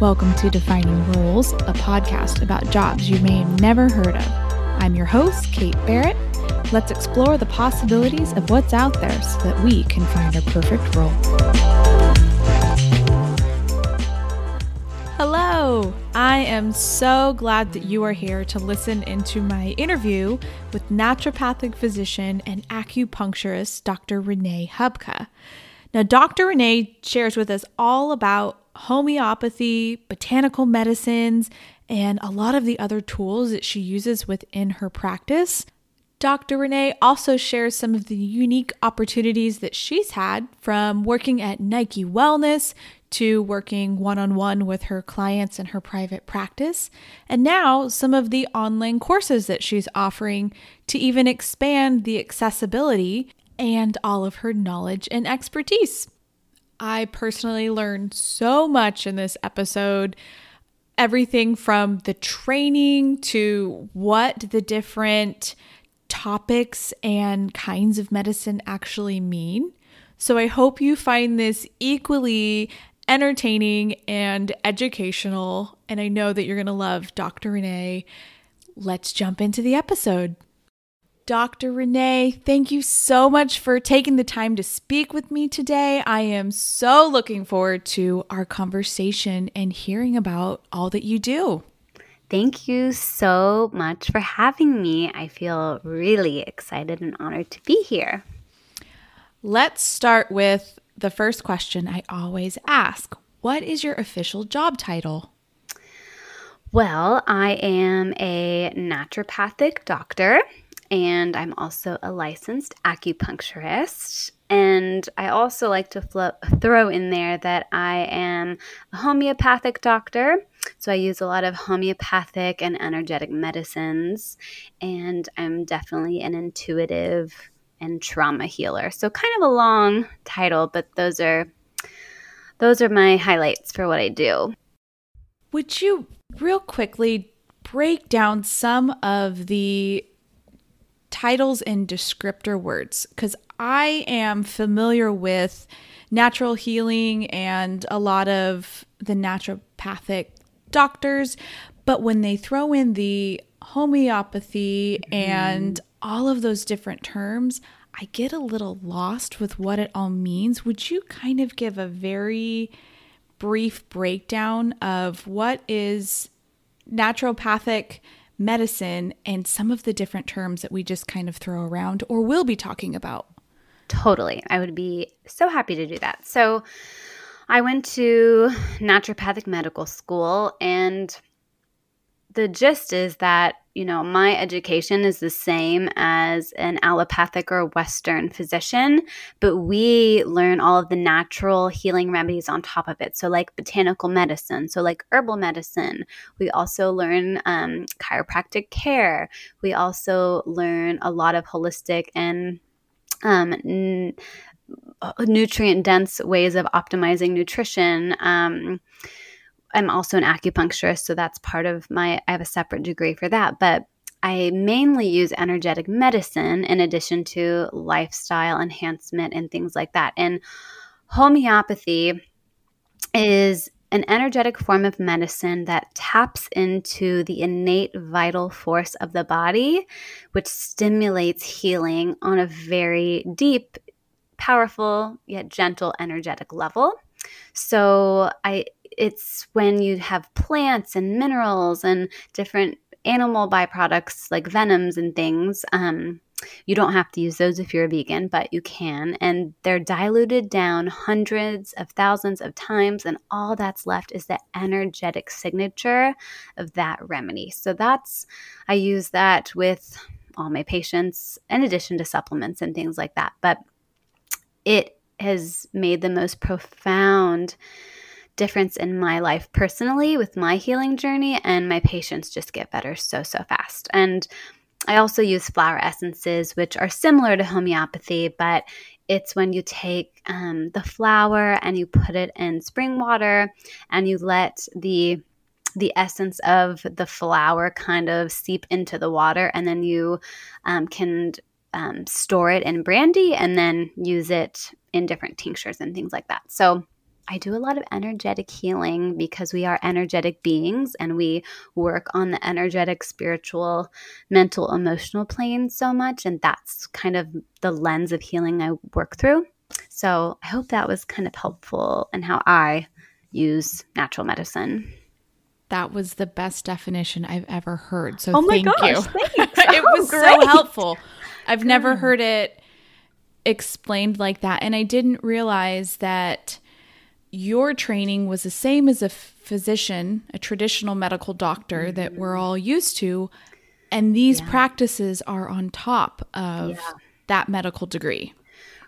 Welcome to Defining Roles, a podcast about jobs you may have never heard of. I'm your host, Kate Barrett. Let's explore the possibilities of what's out there so that we can find our perfect role. Hello! I am so glad that you are here to listen into my interview with naturopathic physician and acupuncturist Dr. Renee Hubka. Now, Dr. Renee shares with us all about homeopathy, botanical medicines, and a lot of the other tools that she uses within her practice. Dr. Renee also shares some of the unique opportunities that she's had from working at Nike Wellness to working one on one with her clients in her private practice, and now some of the online courses that she's offering to even expand the accessibility and all of her knowledge and expertise. I personally learned so much in this episode. Everything from the training to what the different topics and kinds of medicine actually mean. So I hope you find this equally entertaining and educational. And I know that you're going to love Dr. Renee. Let's jump into the episode. Dr. Renee, thank you so much for taking the time to speak with me today. I am so looking forward to our conversation and hearing about all that you do. Thank you so much for having me. I feel really excited and honored to be here. Let's start with the first question I always ask What is your official job title? Well, I am a naturopathic doctor and I'm also a licensed acupuncturist. And I also like to throw in there that I am a homeopathic doctor. So I use a lot of homeopathic and energetic medicines. And I'm definitely an intuitive and trauma healer. So kind of a long title, but those are those are my highlights for what I do. Would you real quickly break down some of the titles and descriptor words because I am familiar with natural healing and a lot of the naturopathic doctors, but when they throw in the homeopathy mm-hmm. and all of those different terms, I get a little lost with what it all means. Would you kind of give a very brief breakdown of what is naturopathic medicine and some of the different terms that we just kind of throw around or will be talking about. Totally. I would be so happy to do that. So, I went to naturopathic medical school and the gist is that, you know, my education is the same as an allopathic or Western physician, but we learn all of the natural healing remedies on top of it. So, like botanical medicine, so like herbal medicine. We also learn um, chiropractic care. We also learn a lot of holistic and um, n- nutrient dense ways of optimizing nutrition. Um, I'm also an acupuncturist, so that's part of my, I have a separate degree for that. But I mainly use energetic medicine in addition to lifestyle enhancement and things like that. And homeopathy is an energetic form of medicine that taps into the innate vital force of the body, which stimulates healing on a very deep, powerful, yet gentle energetic level. So I it's when you have plants and minerals and different animal byproducts like venoms and things. Um, you don't have to use those if you're a vegan, but you can. And they're diluted down hundreds of thousands of times, and all that's left is the energetic signature of that remedy. So that's, I use that with all my patients, in addition to supplements and things like that. But it has made the most profound difference in my life personally with my healing journey, and my patients just get better so, so fast. And I also use flower essences, which are similar to homeopathy, but it's when you take um, the flower and you put it in spring water and you let the the essence of the flower kind of seep into the water, and then you um, can um, store it in brandy and then use it in different tinctures and things like that. So I do a lot of energetic healing because we are energetic beings and we work on the energetic, spiritual, mental, emotional plane so much. And that's kind of the lens of healing I work through. So I hope that was kind of helpful in how I use natural medicine. That was the best definition I've ever heard. So oh my thank gosh, you. Thanks. it Oh, was so helpful. I've never heard it explained like that. And I didn't realize that your training was the same as a physician, a traditional medical doctor that we're all used to. And these Yeah. practices are on top of Yeah. that medical degree.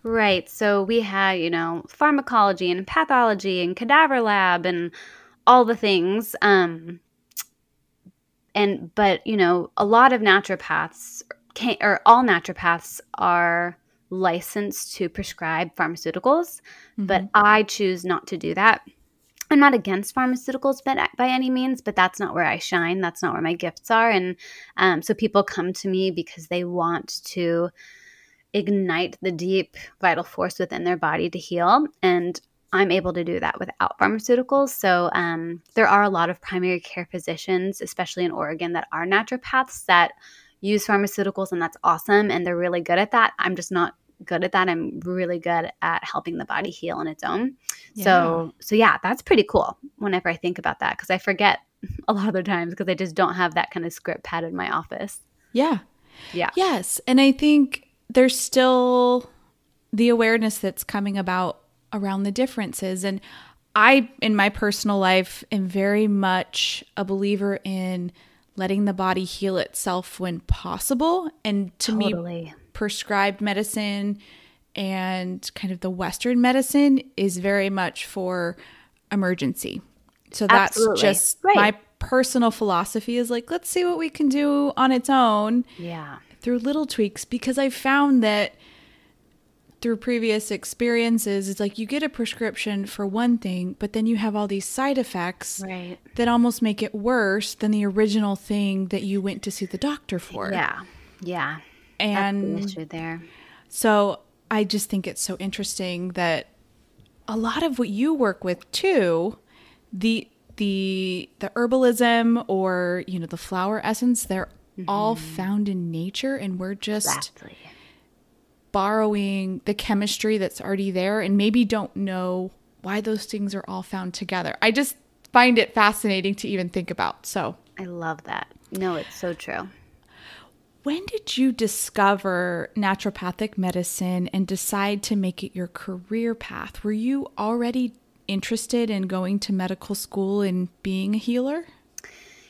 Right. So we had, you know, pharmacology and pathology and cadaver lab and all the things. Um, and but you know, a lot of naturopaths can or all naturopaths are licensed to prescribe pharmaceuticals, but Mhm. I choose not to do that. I'm not against pharmaceuticals by, by any means, but that's not where I shine. That's not where my gifts are. And um, so people come to me because they want to ignite the deep vital force within their body to heal. And I'm able to do that without pharmaceuticals. So um, there are a lot of primary care physicians, especially in Oregon, that are naturopaths that use pharmaceuticals, and that's awesome. And they're really good at that. I'm just not good at that. I'm really good at helping the body heal on its own. So, so yeah, that's pretty cool. Whenever I think about that, because I forget a lot of the times because I just don't have that kind of script pad in my office. Yeah. Yeah. Yes. And I think there's still the awareness that's coming about around the differences. And I, in my personal life, am very much a believer in letting the body heal itself when possible. And to me, prescribed medicine and kind of the Western medicine is very much for emergency. So that's Absolutely. just Right. my personal philosophy is like, let's see what we can do on its own Yeah. through little tweaks because I found that through previous experiences, it's like you get a prescription for one thing, but then you have all these side effects Right. that almost make it worse than the original thing that you went to see the doctor for. Yeah. Yeah. That's And the issue there. so I just think it's so interesting that a lot of what you work with too, the the the herbalism or you know the flower essence, they're all mm-hmm. found in nature and we're just Exactly. Borrowing the chemistry that's already there and maybe don't know why those things are all found together. I just find it fascinating to even think about. So, I love that. No, it's so true. when did you discover naturopathic medicine and decide to make it your career path? Were you already interested in going to medical school and being a healer?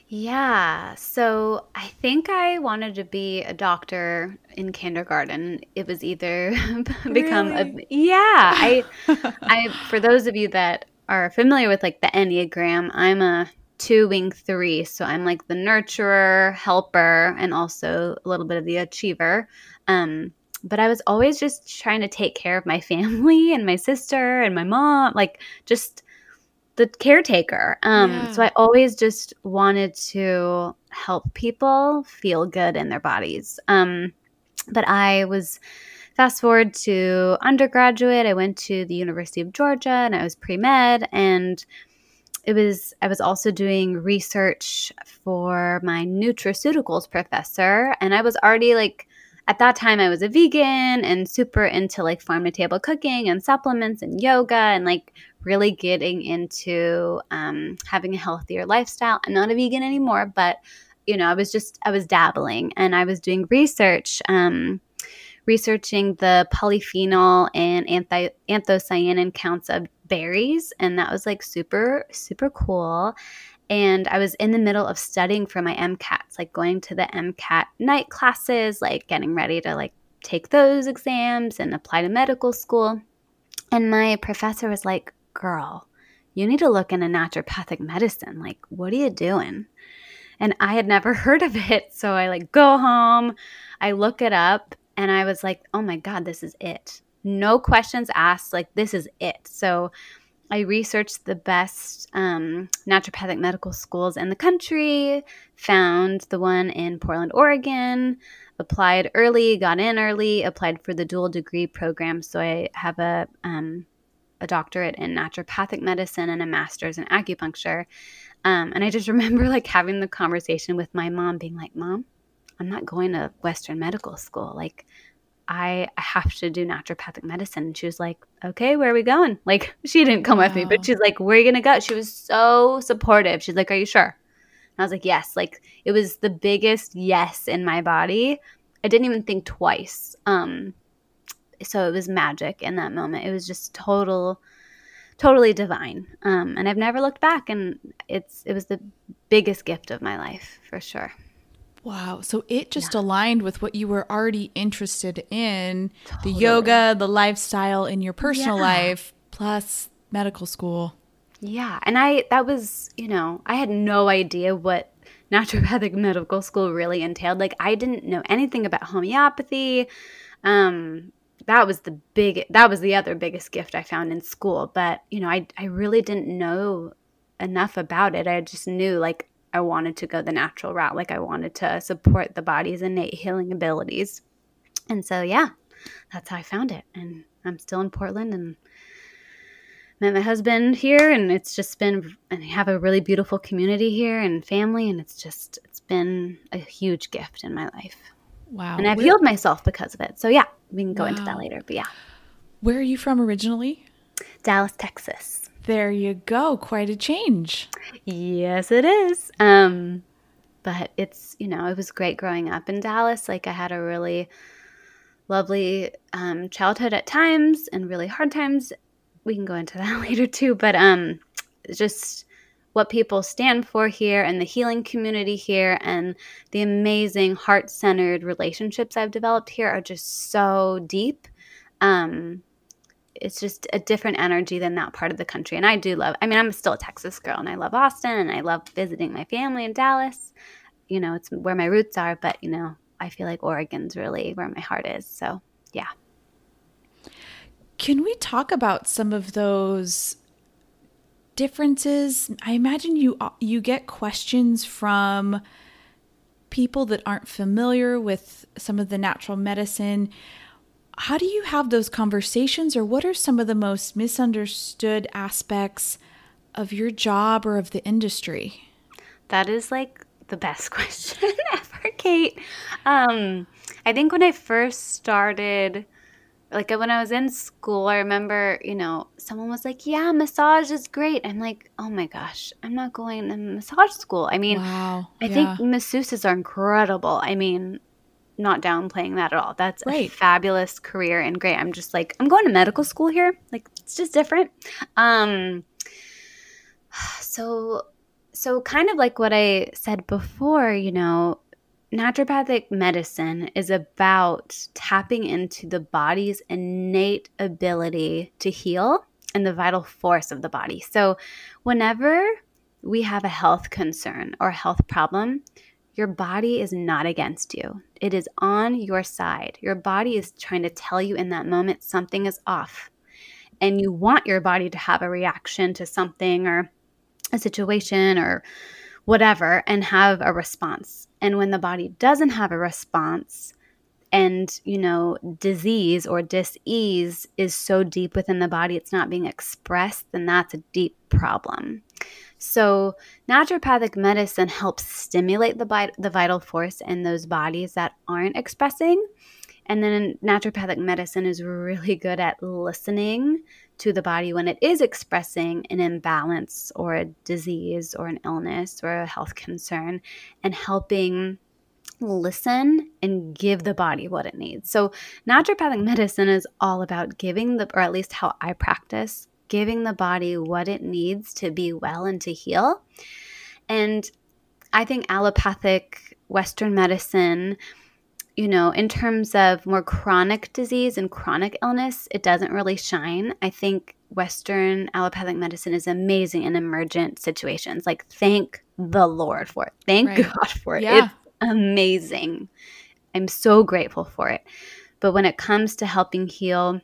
Yeah. So I think I wanted to be a doctor in kindergarten. It was either become a yeah. I I for those of you that are familiar with like the Enneagram, I'm a two wing three. So I'm like the nurturer, helper, and also a little bit of the achiever. Um, but I was always just trying to take care of my family and my sister and my mom, like just the caretaker. Um, Yeah. So I always just wanted to help people feel good in their bodies. Um, but I was fast forward to undergraduate. I went to the University of Georgia and I was pre med and it was I was also doing research for my nutraceuticals professor and I was already like at that time I was a vegan and super into like farm to table cooking and supplements and yoga and like really getting into um, having a healthier lifestyle. I'm not a vegan anymore, but you know I was just I was dabbling and I was doing research. Um, researching the polyphenol and anthi- anthocyanin counts of berries and that was like super super cool and i was in the middle of studying for my mcats like going to the mcat night classes like getting ready to like take those exams and apply to medical school and my professor was like girl you need to look into naturopathic medicine like what are you doing and i had never heard of it so i like go home i look it up and I was like, oh my God, this is it. No questions asked. Like, this is it. So I researched the best um, naturopathic medical schools in the country, found the one in Portland, Oregon, applied early, got in early, applied for the dual degree program. So I have a um, a doctorate in naturopathic medicine and a master's in acupuncture. Um, and I just remember like having the conversation with my mom, being like, Mom, I'm not going to Western medical school. Like, I, I have to do naturopathic medicine. And she was like, Okay, where are we going? Like, she didn't come wow. with me, but she's like, Where are you going to go? She was so supportive. She's like, Are you sure? And I was like, Yes. Like, it was the biggest yes in my body. I didn't even think twice. Um, so it was magic in that moment. It was just total totally divine. Um, and I've never looked back, and it's it was the biggest gift of my life for sure. Wow. So it just yeah. aligned with what you were already interested in totally. the yoga, the lifestyle in your personal yeah. life, plus medical school. Yeah. And I, that was, you know, I had no idea what naturopathic medical school really entailed. Like, I didn't know anything about homeopathy. Um, that was the big that was the other biggest gift I found in school. But, you know, I I really didn't know enough about it. I just knew like I wanted to go the natural route. Like I wanted to support the body's innate healing abilities. And so yeah, that's how I found it. And I'm still in Portland and met my husband here and it's just been and I have a really beautiful community here and family and it's just it's been a huge gift in my life. Wow. And I've Where- healed myself because of it. So yeah, we can go wow. into that later. But yeah. Where are you from originally? Dallas, Texas. There you go. Quite a change. Yes, it is. Um, but it's, you know, it was great growing up in Dallas. Like I had a really lovely um, childhood at times and really hard times. We can go into that later too. But um, just what people stand for here and the healing community here and the amazing heart centered relationships I've developed here are just so deep. Um, it's just a different energy than that part of the country. And I do love, I mean, I'm still a Texas girl and I love Austin and I love visiting my family in Dallas. You know, it's where my roots are, but, you know, I feel like Oregon's really where my heart is. So, yeah. Can we talk about some of those differences? I imagine you you get questions from people that aren't familiar with some of the natural medicine. How do you have those conversations or what are some of the most misunderstood aspects of your job or of the industry? That is like the best question ever, Kate. Um, I think when I first started like when I was in school, I remember, you know, someone was like, "Yeah, massage is great." I'm like, "Oh my gosh, I'm not going to massage school." I mean, wow. I yeah. think masseuses are incredible. I mean, not downplaying that at all. That's right. a fabulous career and great. I'm just like, I'm going to medical school here. Like, it's just different. Um, so, so kind of like what I said before, you know, naturopathic medicine is about tapping into the body's innate ability to heal and the vital force of the body. So, whenever we have a health concern or health problem, your body is not against you. It is on your side. Your body is trying to tell you in that moment something is off. And you want your body to have a reaction to something or a situation or whatever and have a response. And when the body doesn't have a response, and you know disease or dis-ease is so deep within the body it's not being expressed then that's a deep problem so naturopathic medicine helps stimulate the, the vital force in those bodies that aren't expressing and then naturopathic medicine is really good at listening to the body when it is expressing an imbalance or a disease or an illness or a health concern and helping listen and give the body what it needs. So, naturopathic medicine is all about giving the, or at least how I practice, giving the body what it needs to be well and to heal. And I think allopathic Western medicine you know, in terms of more chronic disease and chronic illness, it doesn't really shine. I think Western allopathic medicine is amazing in emergent situations. Like, thank the Lord for it. Thank right. God for it. Yeah. It's amazing. I'm so grateful for it. But when it comes to helping heal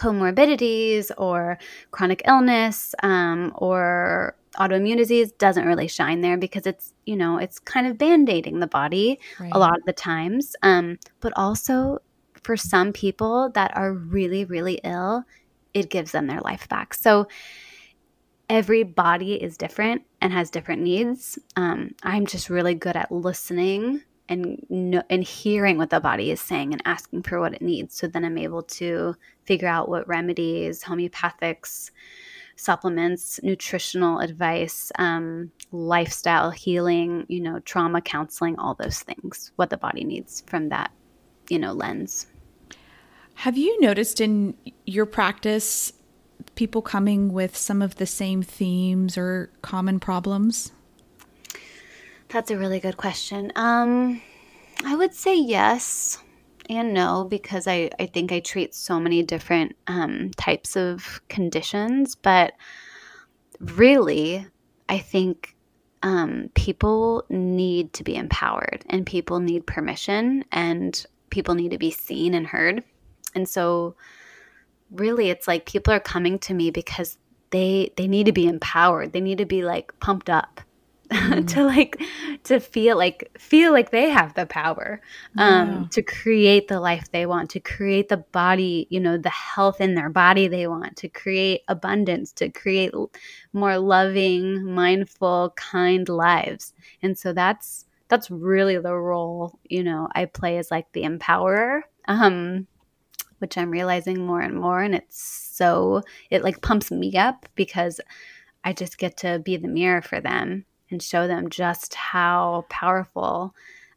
comorbidities or chronic illness um, or autoimmune disease doesn't really shine there because it's you know it's kind of band-aiding the body right. a lot of the times um, but also for some people that are really really ill it gives them their life back. So every body is different and has different needs. Um, I'm just really good at listening and and hearing what the body is saying and asking for what it needs. So then I'm able to figure out what remedies, homeopathics, supplements, nutritional advice, um, lifestyle healing, you know, trauma counseling, all those things, what the body needs from that, you know, lens. Have you noticed in your practice people coming with some of the same themes or common problems? That's a really good question. Um, I would say yes and no because I, I think I treat so many different um, types of conditions. But really, I think um, people need to be empowered and people need permission and people need to be seen and heard. And so, really, it's like people are coming to me because they they need to be empowered. They need to be like pumped up mm. to like to feel like feel like they have the power um yeah. to create the life they want to create the body you know the health in their body they want to create abundance to create more loving mindful kind lives and so that's that's really the role you know i play as like the empowerer um which i'm realizing more and more and it's so it like pumps me up because i just get to be the mirror for them and show them just how powerful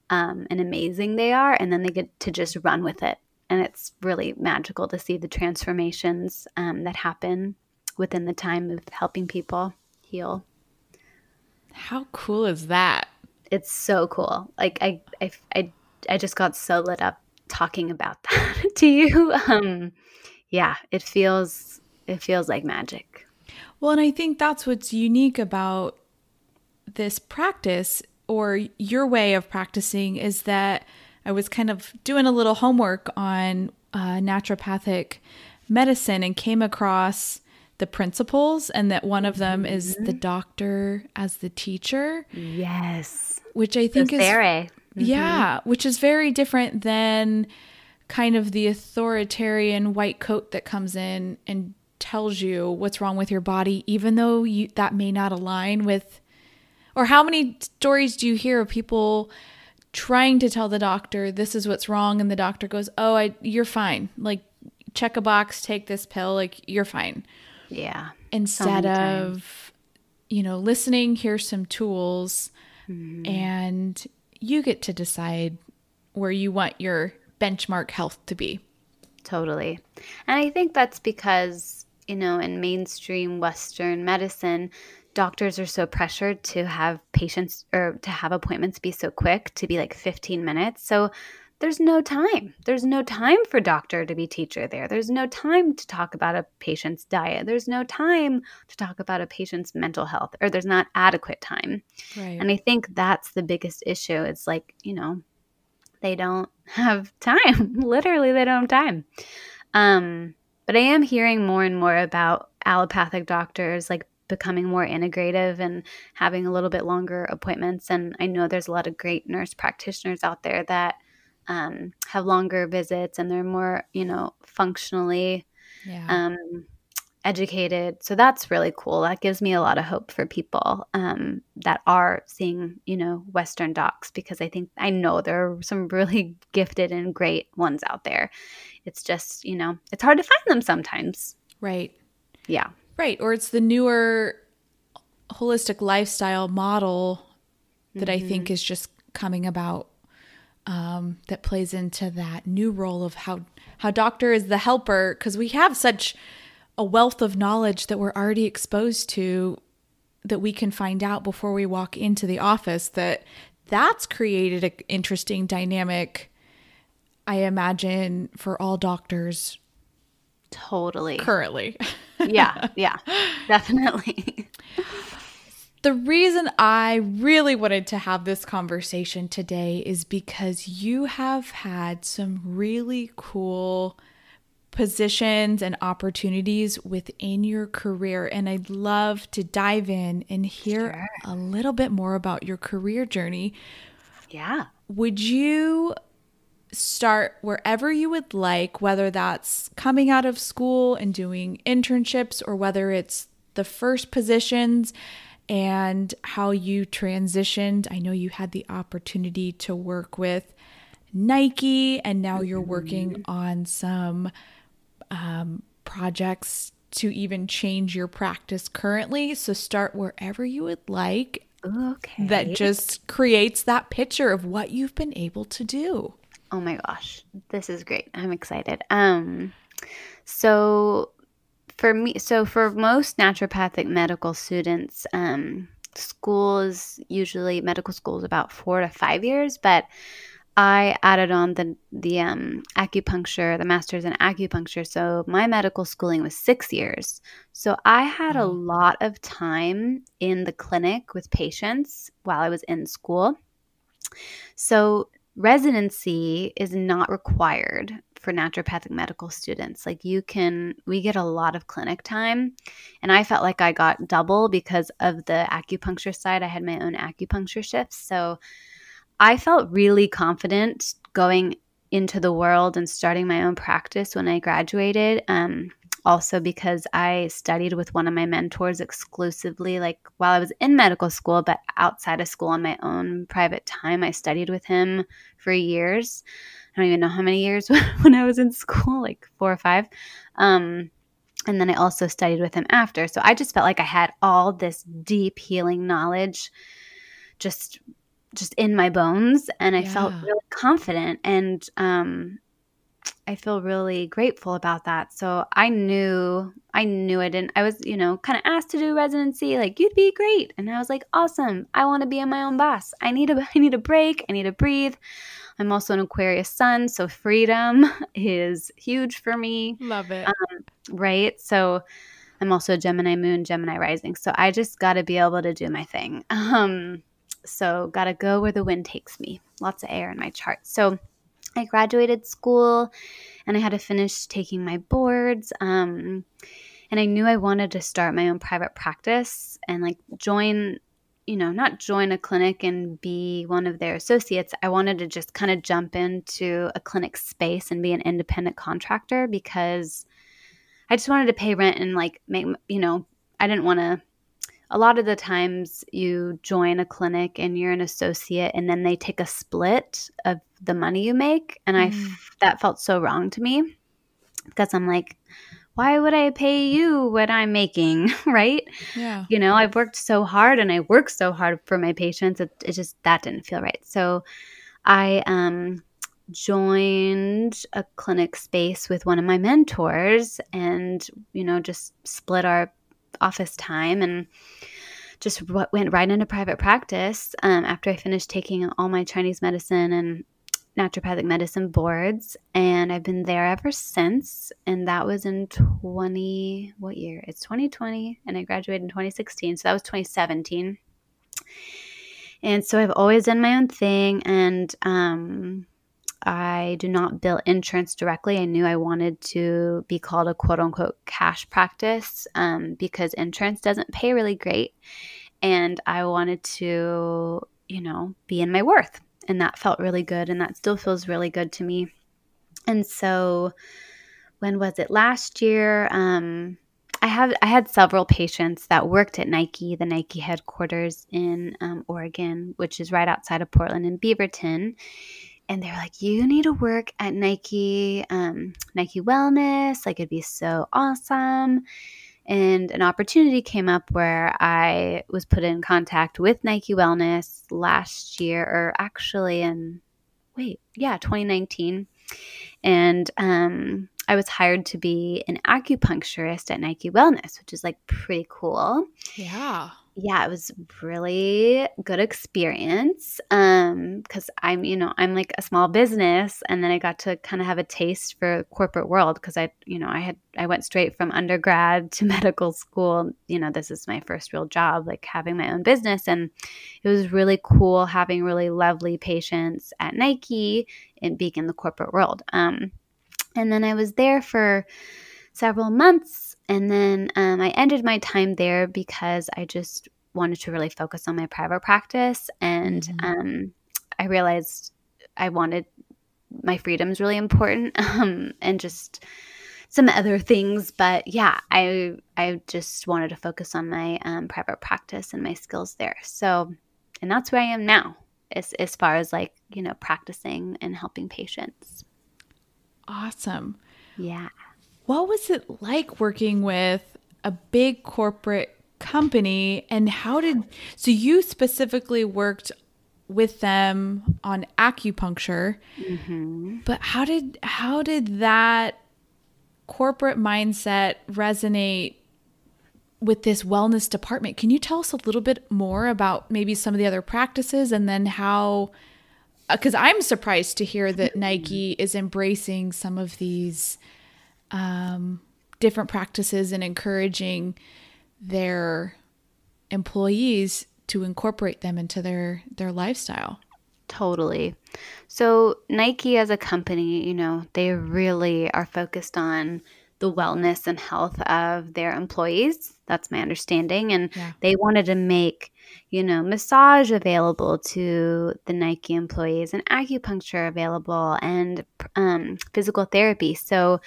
um, and amazing they are. And then they get to just run with it. And it's really magical to see the transformations um, that happen within the time of helping people heal. How cool is that? It's so cool. Like I, I, I, I just got so lit up talking about that to you. Um, yeah, it feels it feels like magic. Well, and I think that's what's unique about this practice or your way of practicing is that I was kind of doing a little homework on uh, naturopathic medicine and came across the principles, and that one of them mm-hmm. is the mm-hmm. doctor as the teacher. Yes. Which I think the is. Mm-hmm. Yeah, which is very different than kind of the authoritarian white coat that comes in and tells you what's wrong with your body, even though you, that may not align with or how many stories do you hear of people trying to tell the doctor this is what's wrong and the doctor goes, "Oh, I you're fine. Like check a box, take this pill, like you're fine." Yeah. Instead so of you know, listening, here's some tools mm-hmm. and you get to decide where you want your benchmark health to be. Totally. And I think that's because, you know, in mainstream Western medicine, doctors are so pressured to have patients or to have appointments be so quick to be like 15 minutes. So there's no time. There's no time for doctor to be teacher there. There's no time to talk about a patient's diet. There's no time to talk about a patient's mental health or there's not adequate time. Right. And I think that's the biggest issue. It's like, you know, they don't have time. Literally they don't have time. Um but I am hearing more and more about allopathic doctors like becoming more integrative and having a little bit longer appointments. And I know there's a lot of great nurse practitioners out there that um, have longer visits and they're more, you know, functionally yeah. um, educated. So that's really cool. That gives me a lot of hope for people um, that are seeing, you know, Western docs because I think I know there are some really gifted and great ones out there. It's just, you know, it's hard to find them sometimes. Right. Yeah. Right. Or it's the newer holistic lifestyle model that mm-hmm. I think mm-hmm. is just coming about um, that plays into that new role of how how doctor is the helper because we have such a wealth of knowledge that we're already exposed to that we can find out before we walk into the office that that's created an interesting dynamic i imagine for all doctors totally currently yeah, yeah, definitely. The reason I really wanted to have this conversation today is because you have had some really cool positions and opportunities within your career. And I'd love to dive in and hear sure. a little bit more about your career journey. Yeah. Would you start wherever you would like, whether that's coming out of school and doing internships or whether it's the first positions and how you transitioned. I know you had the opportunity to work with Nike and now you're working on some um, projects to even change your practice currently. So start wherever you would like. Okay. That just creates that picture of what you've been able to do. Oh my gosh, this is great. I'm excited. Um so for me so for most naturopathic medical students, um school is usually medical school is about 4 to 5 years, but I added on the the um, acupuncture, the master's in acupuncture. So my medical schooling was six years. So I had a lot of time in the clinic with patients while I was in school. So residency is not required for naturopathic medical students. Like you can, we get a lot of clinic time. And I felt like I got double because of the acupuncture side. I had my own acupuncture shifts. So I felt really confident going into the world and starting my own practice when I graduated. Um, also, because I studied with one of my mentors exclusively, like while I was in medical school, but outside of school on my own private time. I studied with him for years. I don't even know how many years when I was in school, like four or five. Um, and then I also studied with him after. So I just felt like I had all this deep healing knowledge just just in my bones and I yeah. felt really confident and um I feel really grateful about that. So I knew I knew I didn't I was, you know, kind of asked to do residency like you'd be great and I was like awesome. I want to be on my own boss. I need a I need a break. I need to breathe. I'm also an Aquarius sun, so freedom is huge for me. Love it. Um, right? So I'm also a Gemini moon, Gemini rising. So I just got to be able to do my thing. Um so, got to go where the wind takes me. Lots of air in my chart. So, I graduated school and I had to finish taking my boards. Um, and I knew I wanted to start my own private practice and like join, you know, not join a clinic and be one of their associates. I wanted to just kind of jump into a clinic space and be an independent contractor because I just wanted to pay rent and like make, you know, I didn't want to a lot of the times you join a clinic and you're an associate and then they take a split of the money you make and mm. I that felt so wrong to me because I'm like why would I pay you what I'm making, right? Yeah. You know, I've worked so hard and I work so hard for my patients. It, it just that didn't feel right. So I um joined a clinic space with one of my mentors and you know just split our office time and just went right into private practice um, after I finished taking all my Chinese medicine and naturopathic medicine boards. And I've been there ever since. And that was in 20, what year? It's 2020. And I graduated in 2016. So that was 2017. And so I've always done my own thing. And um, I do not bill insurance directly. I knew I wanted to be called a quote unquote cash practice um, because insurance doesn't pay really great. And I wanted to, you know, be in my worth. And that felt really good. And that still feels really good to me. And so, when was it? Last year, um, I have I had several patients that worked at Nike, the Nike headquarters in um, Oregon, which is right outside of Portland in Beaverton and they're like, "You need to work at Nike, um, Nike Wellness. Like, it'd be so awesome." And an opportunity came up where I was put in contact with Nike Wellness last year, or actually in wait, yeah, 2019, and um, I was hired to be an acupuncturist at Nike Wellness, which is like pretty cool. Yeah yeah, it was really good experience. Um, because I'm, you know, I'm like a small business, and then I got to kind of have a taste for corporate world because I, you know, I had I went straight from undergrad to medical school. You know, this is my first real job, like having my own business, and it was really cool having really lovely patients at Nike and being in the corporate world. Um, and then I was there for several months and then um, I ended my time there because I just wanted to really focus on my private practice. And mm-hmm. um, I realized I wanted my freedom's really important um, and just some other things. But yeah i i just wanted to focus on my um, private practice and my skills there. So and that's where i am now as, as far as like you know practicing and helping patients. Awesome. Yeah what was it like working with a big corporate company? And how did so you specifically worked with them on acupuncture mm-hmm. but how did how did that corporate mindset resonate with this wellness department? Can you tell us a little bit more about maybe some of the other practices and then how because uh, i'm surprised to hear that nike is embracing some of these um, different practices and encouraging their employees to incorporate them into their their lifestyle. Totally. So Nike as a company, you know, they really are focused on the wellness and health of their employees. That's my understanding. And yeah. they wanted to make, you know, massage available to the Nike employees and acupuncture available and um, physical therapy. So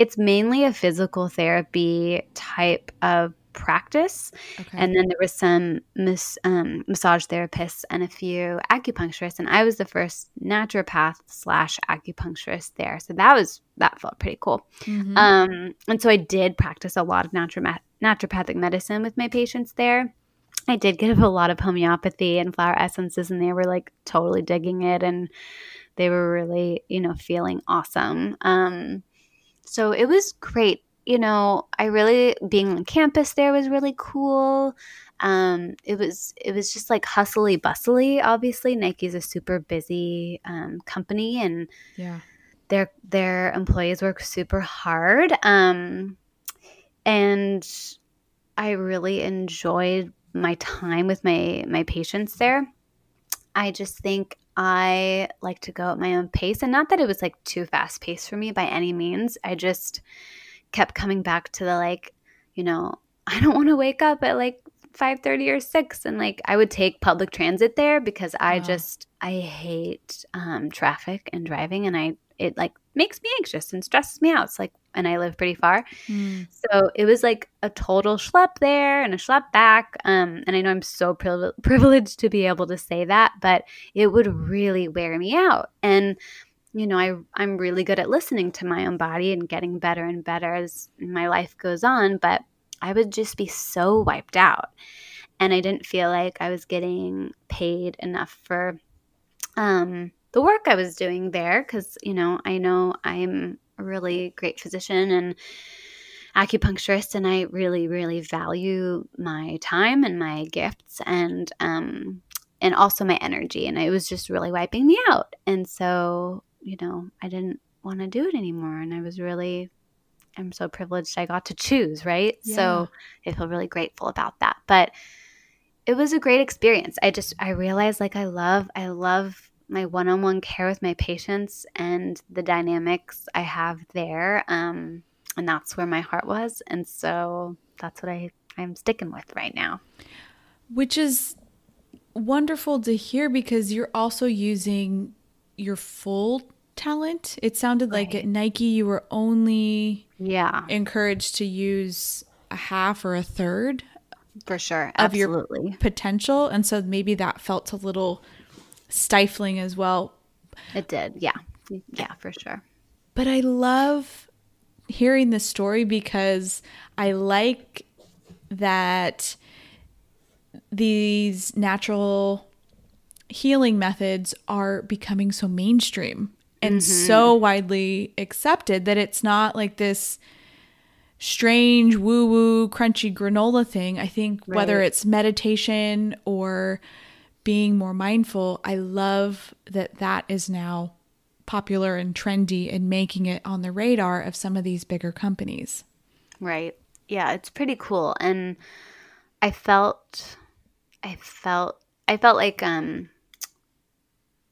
it's mainly a physical therapy type of practice. Okay. And then there was some mis, um, massage therapists and a few acupuncturists. And I was the first naturopath slash acupuncturist there. So that was, that felt pretty cool. Mm-hmm. Um, and so I did practice a lot of naturopath- naturopathic medicine with my patients there. I did give a lot of homeopathy and flower essences, and they were like totally digging it. And they were really, you know, feeling awesome. Um, so it was great. You know, I really being on campus there was really cool. Um, it was it was just like hustly bustly. Obviously, Nike's a super busy um, company, and yeah, their their employees work super hard. Um, and I really enjoyed my time with my my patients there. I just think I like to go at my own pace. And not that it was like too fast paced for me by any means. I just kept coming back to the like, you know, I don't want to wake up at like 5:30 or 6 and like I would take public transit there because I just I hate um traffic and driving and I it like makes me anxious and stresses me out. It's like and I live pretty far. Mm. So it was like a total schlep there and a schlep back. Um, and I know I'm so pri- privileged to be able to say that, but it would really wear me out. And you know, I I'm really good at listening to my own body and getting better and better as my life goes on, but I would just be so wiped out. And I didn't feel like I was getting paid enough for um, the work I was doing there because, you know, I know I'm a really great physician and acupuncturist and I really, really value my time and my gifts and um and also my energy and it was just really wiping me out. And so, you know, I didn't want to do it anymore and I was really I'm so privileged I got to choose, right? Yeah. So I feel really grateful about that. But it was a great experience. I just I realized like I love I love my one-on-one care with my patients and the dynamics I have there. Um, and that's where my heart was. And so that's what I, I'm sticking with right now. Which is wonderful to hear because you're also using your full talent. It sounded right. like at Nike you were only yeah encouraged to use a half or a third for sure Absolutely. of your potential and so maybe that felt a little stifling as well. It did. Yeah. Yeah, for sure. But I love hearing this story because I like that these natural healing methods are becoming so mainstream and mm-hmm. so widely accepted that it's not like this strange woo woo crunchy granola thing. I think right. whether it's meditation or being more mindful, I love that that is now popular and trendy and making it on the radar of some of these bigger companies. Right. Yeah, it's pretty cool. And I felt I felt I felt like um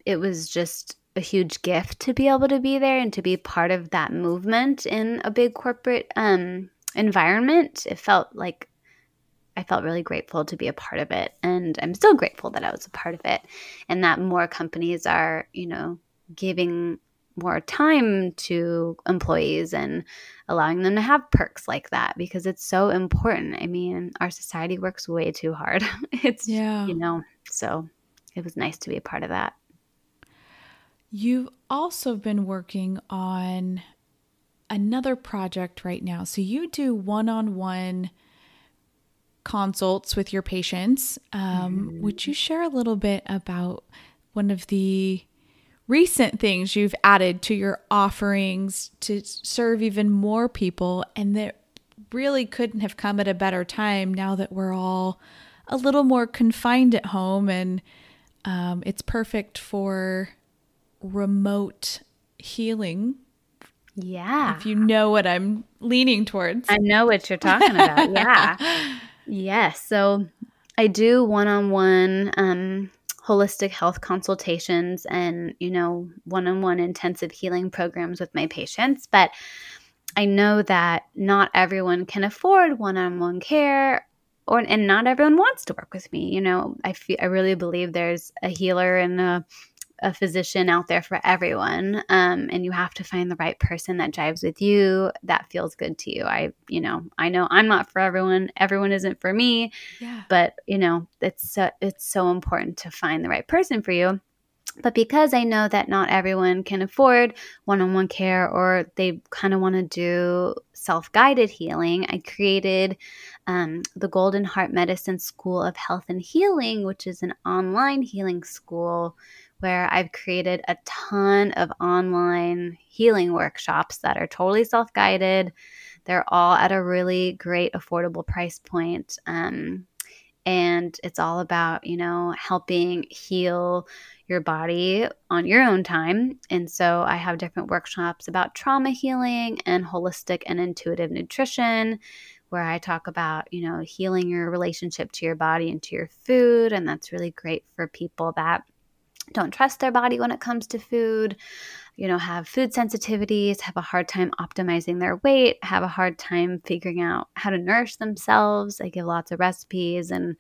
it was just a huge gift to be able to be there and to be part of that movement in a big corporate um environment. It felt like I felt really grateful to be a part of it. And I'm still grateful that I was a part of it and that more companies are, you know, giving more time to employees and allowing them to have perks like that because it's so important. I mean, our society works way too hard. it's, yeah. you know, so it was nice to be a part of that. You've also been working on another project right now. So you do one on one consults with your patients. Um, mm-hmm. Would you share a little bit about one of the recent things you've added to your offerings to serve even more people and that really couldn't have come at a better time now that we're all a little more confined at home and um, it's perfect for remote healing? Yeah. If you know what i'm leaning towards. I know what you're talking about. Yeah yes so i do one-on-one um, holistic health consultations and, you know, one on one intensive healing programs with my patients. But I know that not everyone can afford one on one care or and not everyone wants to work with me. You know, I I really believe there's a healer and a a physician out there for everyone um, and you have to find the right person that jives with you that feels good to you i you know i know i'm not for everyone everyone isn't for me yeah. but you know it's so, it's so important to find the right person for you but because I know that not everyone can afford one on one care or they kind of want to do self guided healing, I created um, the Golden Heart Medicine School of Health and Healing, which is an online healing school where I've created a ton of online healing workshops that are totally self guided. They're all at a really great, affordable price point. Um, and it's all about, you know, helping heal your body on your own time. And so I have different workshops about trauma healing and holistic and intuitive nutrition where I talk about, you know, healing your relationship to your body and to your food. And that's really great for people that don't trust their body when it comes to food, you know, have food sensitivities, have a hard time optimizing their weight, have a hard time figuring out how to nourish themselves. I give lots of recipes and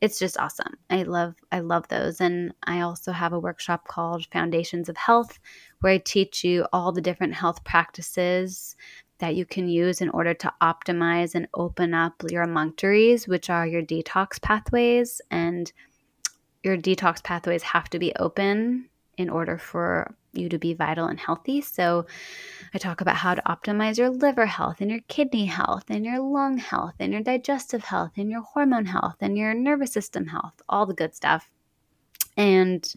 it's just awesome. I love I love those and I also have a workshop called Foundations of Health where I teach you all the different health practices that you can use in order to optimize and open up your emunctories, which are your detox pathways and your detox pathways have to be open in order for you to be vital and healthy. So, I talk about how to optimize your liver health and your kidney health and your lung health and your digestive health and your hormone health and your nervous system health, all the good stuff. And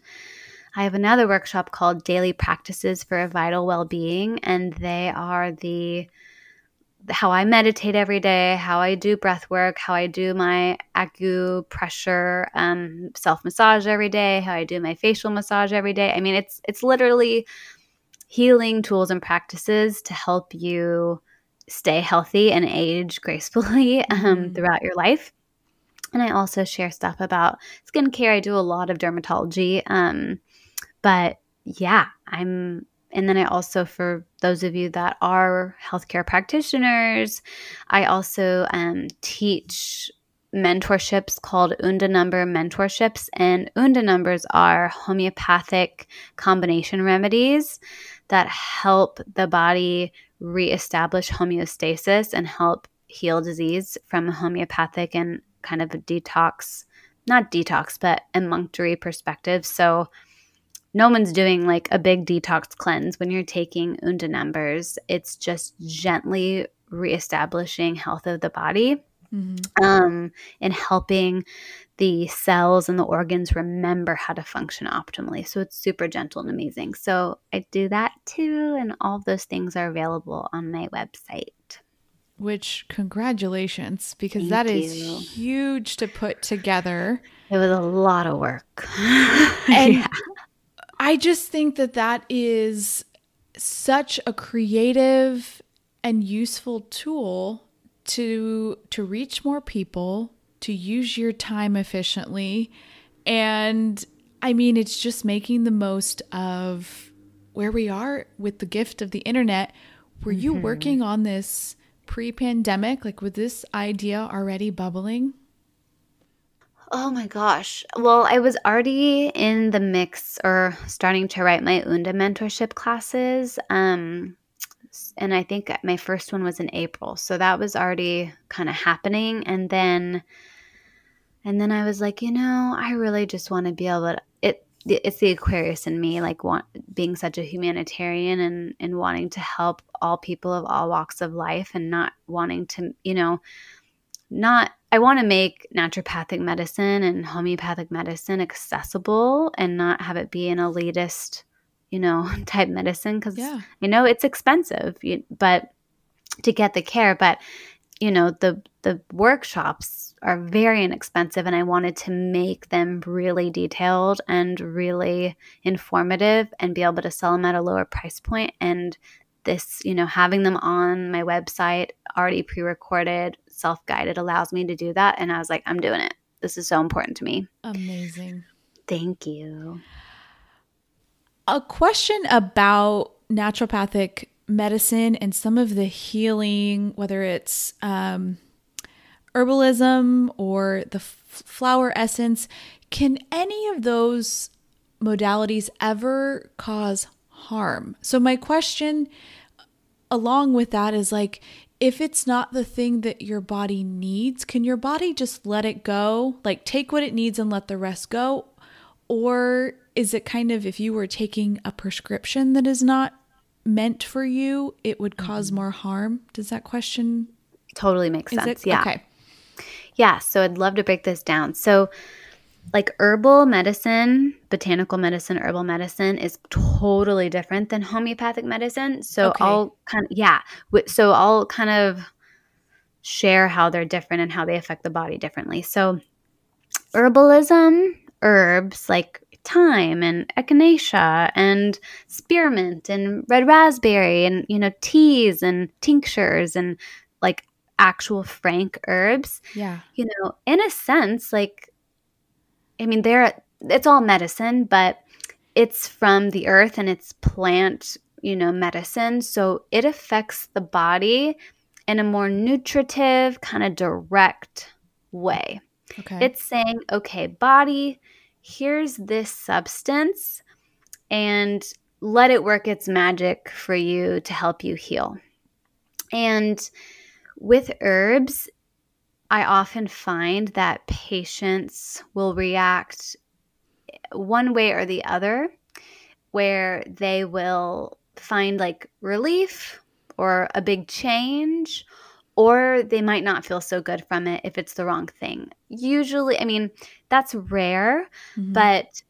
I have another workshop called Daily Practices for a Vital Well Being, and they are the how I meditate every day, how I do breath work, how I do my acupressure um, self massage every day, how I do my facial massage every day. I mean, it's it's literally healing tools and practices to help you stay healthy and age gracefully um, mm. throughout your life. And I also share stuff about skincare. I do a lot of dermatology, um, but yeah, I'm and then I also, for those of you that are healthcare practitioners, I also um, teach mentorships called Unda Number mentorships. And Unda Numbers are homeopathic combination remedies that help the body reestablish homeostasis and help heal disease from a homeopathic and kind of a detox, not detox, but emunctory perspective. So, no one's doing like a big detox cleanse when you're taking Unda numbers. It's just gently reestablishing health of the body mm-hmm. um, and helping the cells and the organs remember how to function optimally. So it's super gentle and amazing. So I do that too. And all those things are available on my website. Which, congratulations, because Thank that is you. huge to put together. It was a lot of work. and yeah. I just think that that is such a creative and useful tool to to reach more people, to use your time efficiently, and I mean it's just making the most of where we are with the gift of the internet. Were mm-hmm. you working on this pre-pandemic? Like was this idea already bubbling? Oh my gosh. Well, I was already in the mix or starting to write my Unda mentorship classes. Um, and I think my first one was in April. So that was already kind of happening. And then, and then I was like, you know, I really just want to be able to, it, it's the Aquarius in me, like want, being such a humanitarian and, and wanting to help all people of all walks of life and not wanting to, you know, not I want to make naturopathic medicine and homeopathic medicine accessible and not have it be an elitist, you know, type medicine because yeah. I know it's expensive, but to get the care, but you know the the workshops are very inexpensive and i wanted to make them really detailed and really informative and be able to sell them at a lower price point and this you know having them on my website already pre-recorded self-guided allows me to do that. And i was like i'm doing it. This is so important to me. Amazing. Thank you. A question about naturopathic medicine and some of the healing whether it's um, herbalism or the f- flower essence. Can any of those modalities ever cause harm? So my question along with that is like if it's not the thing that your body needs, can your body just let it go? Like take what it needs and let the rest go? Or is it kind of if you were taking a prescription that is not meant for you, it would mm-hmm. more harm? Does that question totally make sense? It? Yeah. Okay. Yeah. So I'd love to break this down. So, like herbal medicine, botanical medicine, herbal medicine is totally different than homeopathic medicine. So okay. I'll kind of, yeah. So I'll kind of share how they're different and how they affect the body differently. So herbalism, herbs like thyme and echinacea and spearmint and red raspberry and, you know, teas and tinctures and like actual frank herbs. Yeah. You know, in a sense, like I mean, they're it's all medicine, but it's from the earth and it's plant, you know, medicine. So it affects the body in a more nutritive, kind of direct way. Okay. It's saying, okay, body, here's this substance and let it work its magic for you to help you heal. And with herbs, I often find that patients will react one way or the other, where they will find like relief or a big change, or they might not feel so good from it if it's the wrong thing. Usually, I mean, that's rare, mm-hmm. but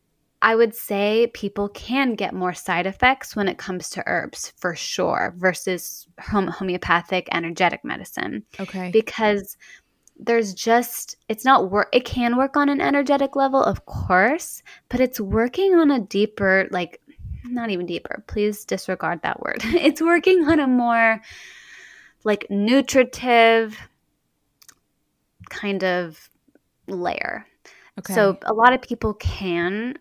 I would say people can get more side effects when it comes to herbs for sure versus homeopathic energetic medicine. Okay. Because there's just it's not work it can work on an energetic level of course but it's working on a deeper like not even deeper please disregard that word it's working on a more like nutritive kind of layer okay. so a lot of people can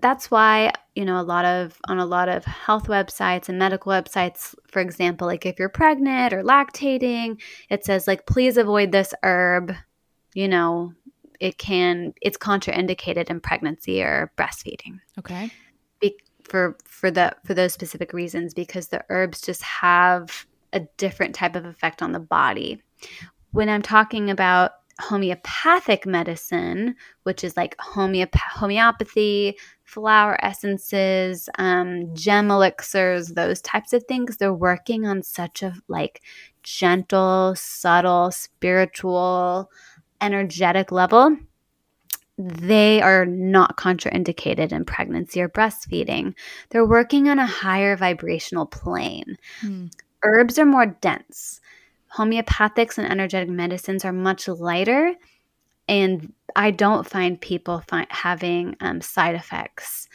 that's why you know a lot of on a lot of health websites and medical websites for example like if you're pregnant or lactating it says like please avoid this herb. You know it can it's contraindicated in pregnancy or breastfeeding. Okay. Be- for for the for those specific reasons because the herbs just have a different type of effect on the body. When i'm talking about homeopathic medicine, which is like homeop- homeopathy, flower essences, um, gem elixirs, those types of things. They're working on such a like gentle, subtle, spiritual, energetic level. They are not contraindicated in pregnancy or breastfeeding. They're working on a higher vibrational plane. Hmm. Herbs are more dense homeopathics and energetic medicines are much lighter and i don't find people find, having um, side effects.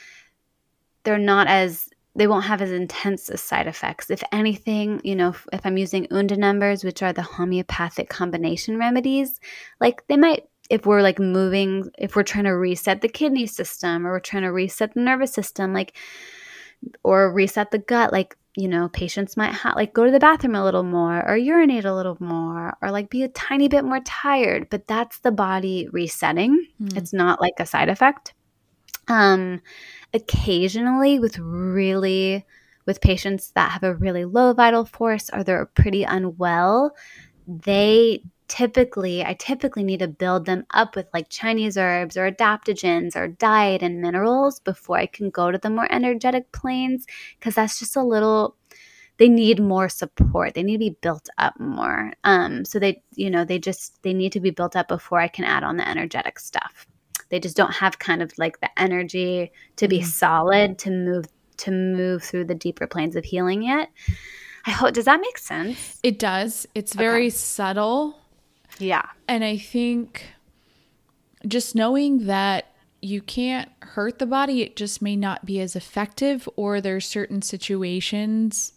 They're not as they won't have as intense as side effects. If anything you know if, if i'm using unda numbers which are the homeopathic combination remedies like they might if we're like moving if we're trying to reset the kidney system or we're trying to reset the nervous system like or reset the gut like you know, patients might have like go to the bathroom a little more or urinate a little more or like be a tiny bit more tired, but that's the body resetting. Mm. It's not like a side effect. Um occasionally with really with patients that have a really low vital force or they're pretty unwell, they typically I typically need to build them up with like Chinese herbs or adaptogens or diet and minerals before I can go to the more energetic planes because that's just a little they need more support. They need to be built up more. Um, so they, you know, they just they need to be built up before I can add on the energetic stuff. They just don't have kind of like the energy to be mm. solid to move to move through the deeper planes of healing yet. I hope does that make sense? It does. It's very okay. subtle yeah. And I think just knowing that you can't hurt the body, it just may not be as effective, or there's certain situations,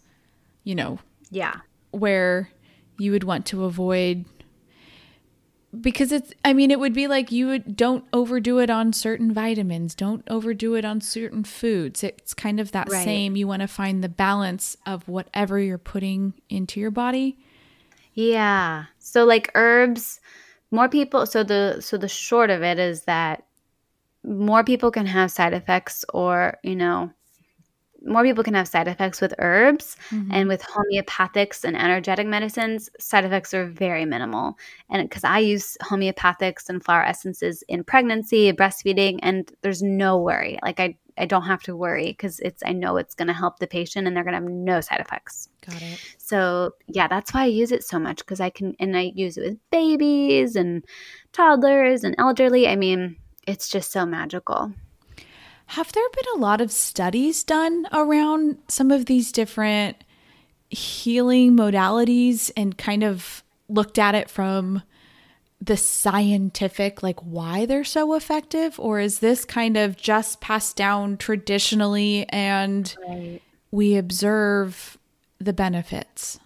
you know, yeah, where you would want to avoid. Because it's i mean it would be like you would don't overdo it on certain vitamins don't overdo it on certain foods. It's kind of that right. same. You want to find the balance of whatever you're putting into your body yeah. So like herbs, more people so the so the short of it is that more people can have side effects or, you know, more people can have side effects with herbs mm-hmm. and with homeopathics and energetic medicines side effects are very minimal and because i use homeopathics and flower essences in pregnancy breastfeeding and there's no worry like i I don't have to worry because it's I know it's going to help the patient and they're going to have no side effects. Got it. So yeah, that's why I use it so much because I can and I use it with babies and toddlers and elderly. I mean, it's just so magical. Have there been a lot of studies done around some of these different healing modalities and kind of looked at it from the scientific like why they're so effective? Or is this kind of just passed down traditionally and right. we observe the benefits?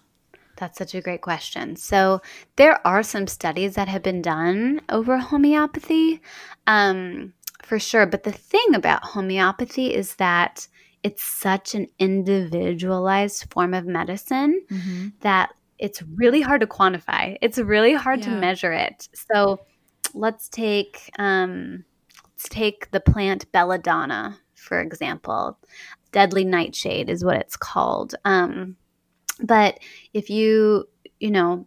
That's such a great question. So there are some studies that have been done over homeopathy. Um, for sure but the thing about homeopathy is that it's such an individualized form of medicine mm-hmm. that it's really hard to quantify. It's really hard yeah. to measure it. So let's take um, let's take the plant belladonna for example. Deadly nightshade is what it's called. Um, but if you you know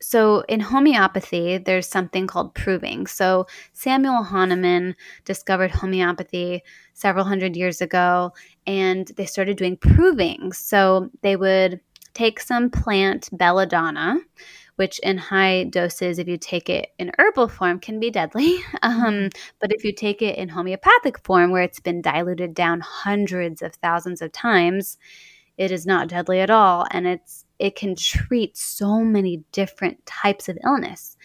so in homeopathy there's something called proving so samuel hahnemann discovered homeopathy several hundred years ago and they started doing proving so they would take some plant belladonna, which in high doses, if you take it in herbal form, can be deadly. Um, mm-hmm. but if you take it in homeopathic form, where it's been diluted down hundreds of thousands of times, it is not deadly at all, and it's it can treat so many different types of illness.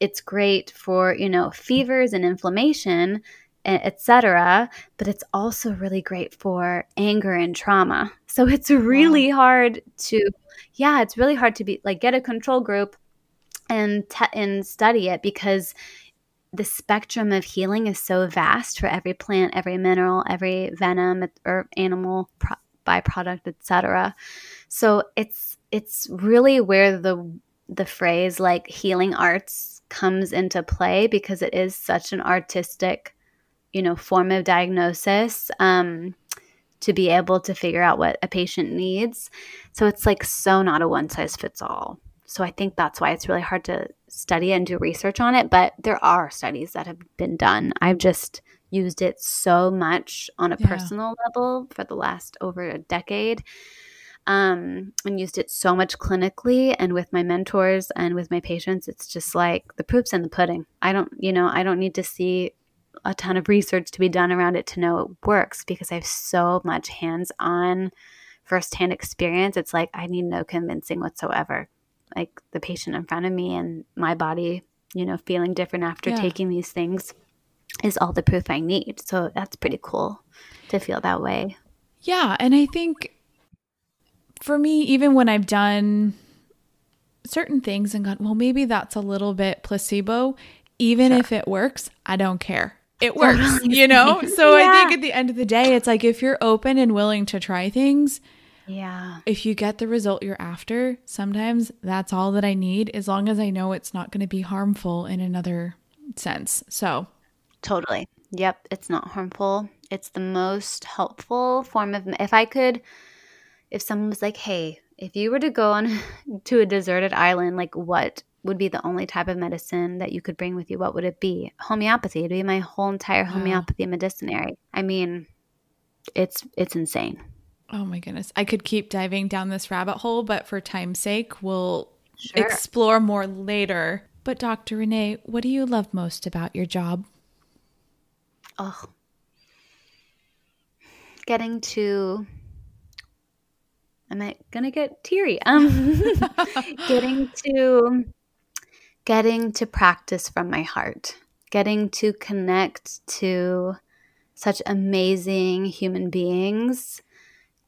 It's great for you know fevers and inflammation etc. But it's also really great for anger and trauma. So it's really hard to, yeah, it's really hard to be like get a control group and te- and study it because the spectrum of healing is so vast for every plant, every mineral, every venom or animal pro- byproduct, etc. So it's it's really where the the phrase like healing arts comes into play because it is such an artistic you know, form of diagnosis um, to be able to figure out what a patient needs. So it's like so not a one size fits all. So I think that's why it's really hard to study and do research on it. But there are studies that have been done. I've just used it so much on a yeah. personal level for the last over a decade. Um, and used it so much clinically and with my mentors and with my patients. It's just like the proof's in the pudding. I don't, you know, I don't need to see a ton of research to be done around it to know it works because I have so much hands on firsthand experience. It's like I need no convincing whatsoever. Like the patient in front of me and my body, you know, feeling different after yeah. taking these things is all the proof I need. So that's pretty cool to feel that way. Yeah. And I think for me, even when I've done certain things and gone, well, maybe that's a little bit placebo, even sure. if it works, I don't care it works, you know? So yeah. I think at the end of the day, it's like if you're open and willing to try things, Yeah. If you get the result you're after, sometimes that's all that I need as long as I know it's not going to be harmful in another sense. So, totally. Yep, it's not harmful. It's the most helpful form of if I could if someone was like, "Hey, if you were to go on to a deserted island, like what would be the only type of medicine that you could bring with you? What would it be? Homeopathy. It'd be my whole entire homeopathy wow. medicinary. I mean, it's it's insane. Oh my goodness. I could keep diving down this rabbit hole, but for time's sake, we'll sure. explore more later. But Dr. Renee, what do you love most about your job? Oh. Getting to am I gonna get teary? Um getting to getting to practice from my heart, getting to connect to such amazing human beings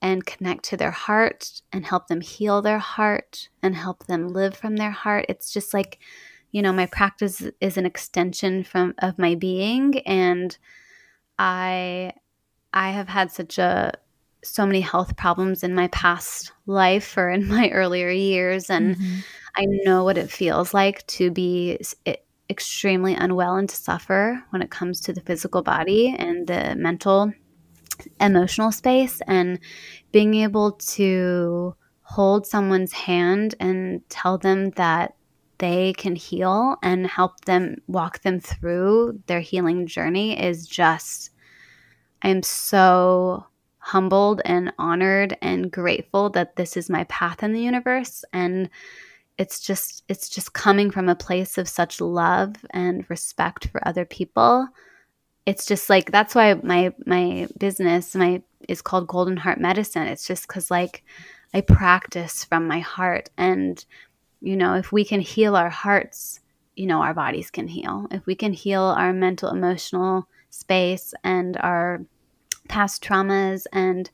and connect to their heart and help them heal their heart and help them live from their heart. It's just like, you know, my practice is an extension from of my being and I I have had such a so many health problems in my past life or in my earlier years and mm-hmm. I know what it feels like to be extremely unwell and to suffer when it comes to the physical body and the mental emotional space and being able to hold someone's hand and tell them that they can heal and help them walk them through their healing journey is just I am so humbled and honored and grateful that this is my path in the universe. And it's just it's just coming from a place of such love and respect for other people. It's just like that's why my my business my is called golden heart medicine. It's just because like i practice from my heart. And you know if we can heal our hearts you know our bodies can heal. If we can heal our mental emotional space and our past traumas and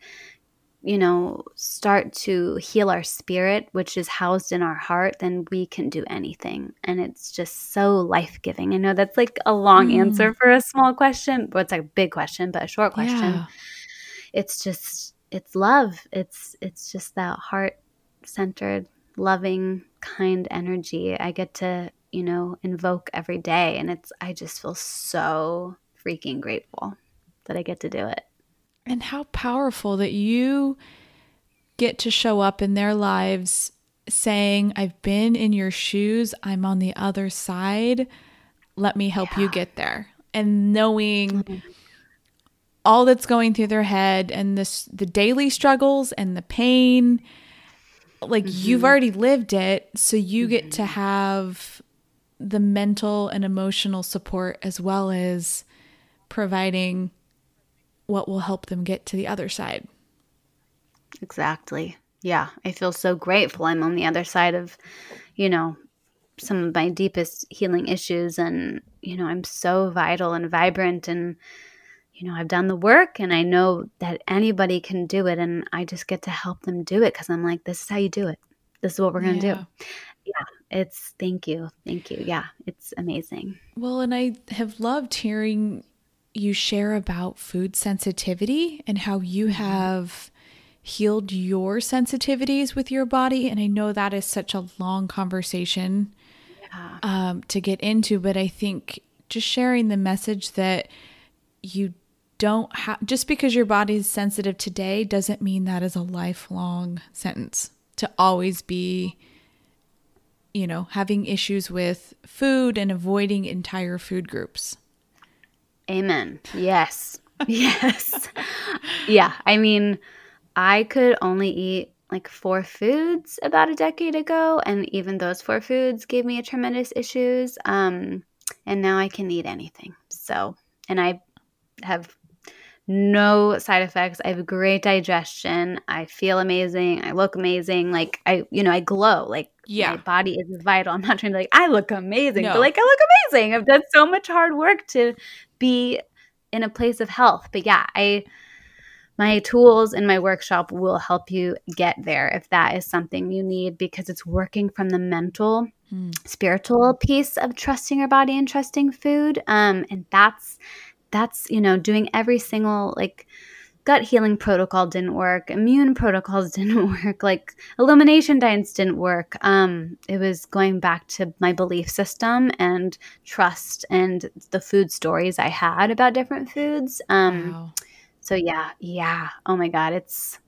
you know, start to heal our spirit, which is housed in our heart, then we can do anything. And it's just so life giving. I know that's like a long mm. answer for a small question, but it's like a big question, but a short question. Yeah. It's just, it's love. It's, it's just that heart centered, loving, kind energy I get to, you know, invoke every day. And it's, I just feel so freaking grateful that I get to do it. And how powerful that you get to show up in their lives saying, I've been in your shoes, I'm on the other side. Let me help yeah. you get there. And knowing mm-hmm. all that's going through their head and this the daily struggles and the pain like mm-hmm. you've already lived it so you mm-hmm. get to mm-hmm. have the mental and emotional support as well as providing what will help them get to the other side. Exactly. Yeah, I feel so grateful. I'm on the other side of, you know, some of my deepest healing issues and, you know, I'm so vital and vibrant and you know, I've done the work and I know that anybody can do it and I just get to help them do it cuz I'm like this is how you do it. This is what we're going to yeah. do. Yeah, it's thank you. Thank you. Yeah, it's amazing. Well, and I have loved hearing you share about food sensitivity and how you mm-hmm. have healed your sensitivities with your body. And I know that is such a long conversation yeah. um, to get into, but I think just sharing the message that you don't have, just because your body is sensitive today doesn't mean that is a lifelong sentence to always be you know, having issues with food and avoiding entire food groups. Amen. Yes. yes. yeah. I mean, I could only eat like four foods about a decade ago, and even those four foods gave me a tremendous issues. Um, and now I can eat anything. So, and I have no side effects. I have great digestion. I feel amazing. I look amazing. Like I, you know, I glow. Like yeah. my body is vital. I'm not trying to like I look amazing, no. but like I look amazing. I've done so much hard work to be in a place of health. But yeah, I my tools in my workshop will help you get there if that is something you need because it's working from the mental mm. spiritual piece of trusting your body and trusting food um and that's that's you know doing every single like gut healing protocol didn't work, immune protocols didn't work, like elimination diets didn't work. Um, it was going back to my belief system and trust and the food stories I had about different foods. Um, wow. So yeah, yeah. Oh my God, it's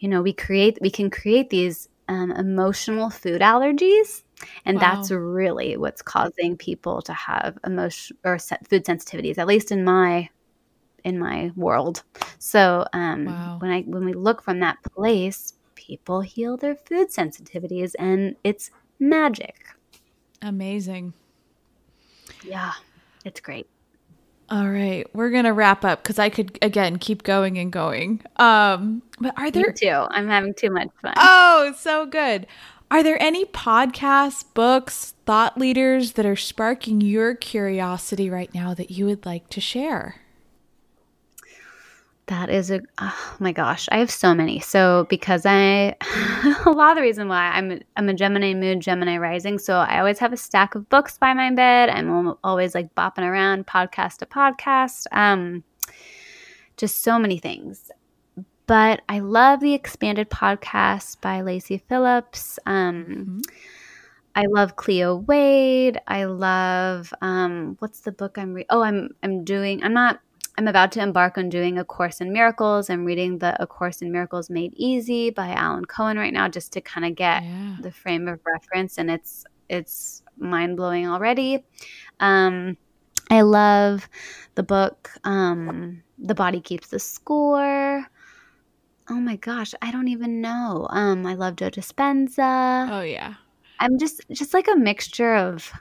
you know we create we can create these um, emotional food allergies and wow. that's really what's causing people to have emotion or food sensitivities at least in my in my world. So um, wow. when I when we look from that place, people heal their food sensitivities, and it's magic. Amazing. Yeah, it's great. All right, we're gonna wrap up because I could again keep going and going. Um, but are there Me too? I'm having too much fun. Oh, so good. Are there any podcasts, books, thought leaders that are sparking your curiosity right now that you would like to share? That is a oh my gosh, I have so many. So because I a lot of the reason why I'm I'm a Gemini moon, Gemini rising, so I always have a stack of books by my bed. I'm always like bopping around podcast to podcast. Um just so many things. But I love the expanded podcast by Lacy Phillips. Um mm-hmm. I love Cleo Wade. I love um what's the book I'm re- Oh, I'm I'm doing I'm not I'm about to embark on doing A Course in Miracles. I'm reading the A Course in Miracles Made Easy by Alan Cohen right now just to kind of get yeah. the frame of reference and it's it's mind-blowing already. Um, I love the book um, The Body Keeps the Score. Oh my gosh, I don't even know. Um, I love Joe Dispenza. Oh yeah. I'm just just like a mixture of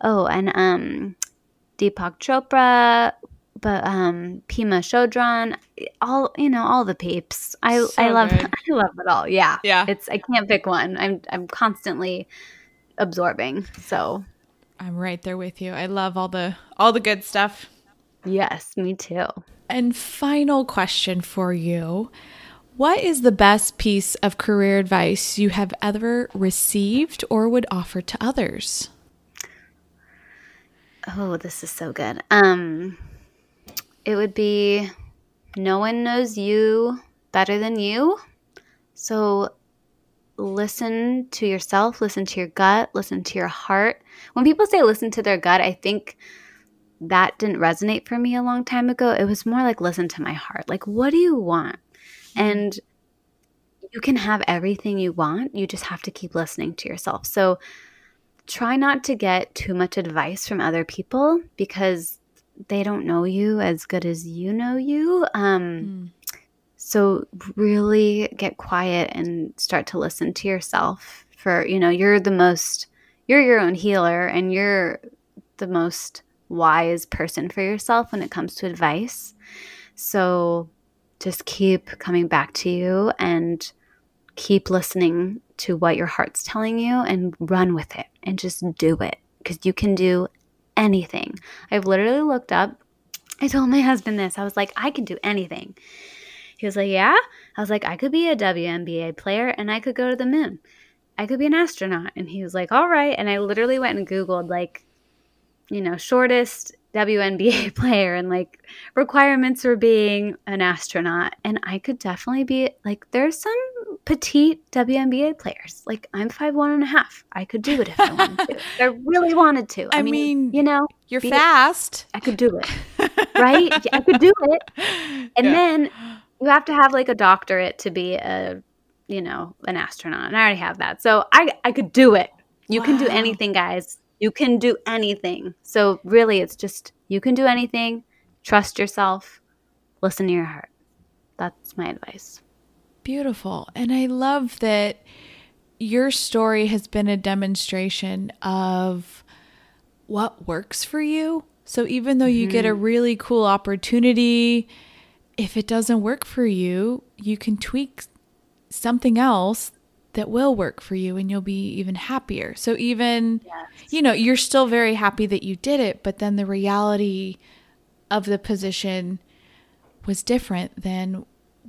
oh, and um Deepak Chopra, but um Pema Chodron, all you know, all the peeps. I so I love good. I love it all. Yeah. Yeah. It's I can't pick one. I'm I'm constantly absorbing. So I'm right there with you. I love all the all the good stuff. Yes, me too. And final question for you. What is the best piece of career advice you have ever received or would offer to others? Oh, this is so good. Um it would be no one knows you better than you. So listen to yourself, listen to your gut, listen to your heart. When people say listen to their gut, I think that didn't resonate for me a long time ago. It was more like listen to my heart. Like, what do you want? Mm-hmm. And you can have everything you want. You just have to keep listening to yourself. So try not to get too much advice from other people because they don't know you as good as you know you. Um, mm. So really get quiet and start to listen to yourself. For you know, you're the most, you're your own healer, and you're the most wise person for yourself when it comes to advice. So just keep coming back to you and keep listening to what your heart's telling you and run with it and just do it because you can do anything. I've literally looked up. I told my husband this. I was like, I can do anything. He was like, Yeah. I was like, I could be a WNBA player and I could go to the moon. I could be an astronaut. And he was like, All right. And I literally went and Googled, like, you know, shortest WNBA player and like requirements for being an astronaut. And I could definitely be like, there's some petite WNBA players. Like I'm five one and a half. I could do it if I wanted to. I really wanted to. I, I mean, mean, you know, you're fast. I could do it. right? I could do it. And yeah. then you have to have like a doctorate to be a, you know, an astronaut. And I already have that. So I I could do it. You wow. can do anything, guys. You can do anything. So really it's just you can do anything. Trust yourself. Listen to your heart. That's my advice. Beautiful. And I love that your story has been a demonstration of what works for you. So even though you mm-hmm. get a mm-hmm. really cool opportunity, if it doesn't work for you, you can tweak something else that will work for you and you'll be even happier. So even yes. you know, you're still very happy that you did it, but then the reality of the position was different than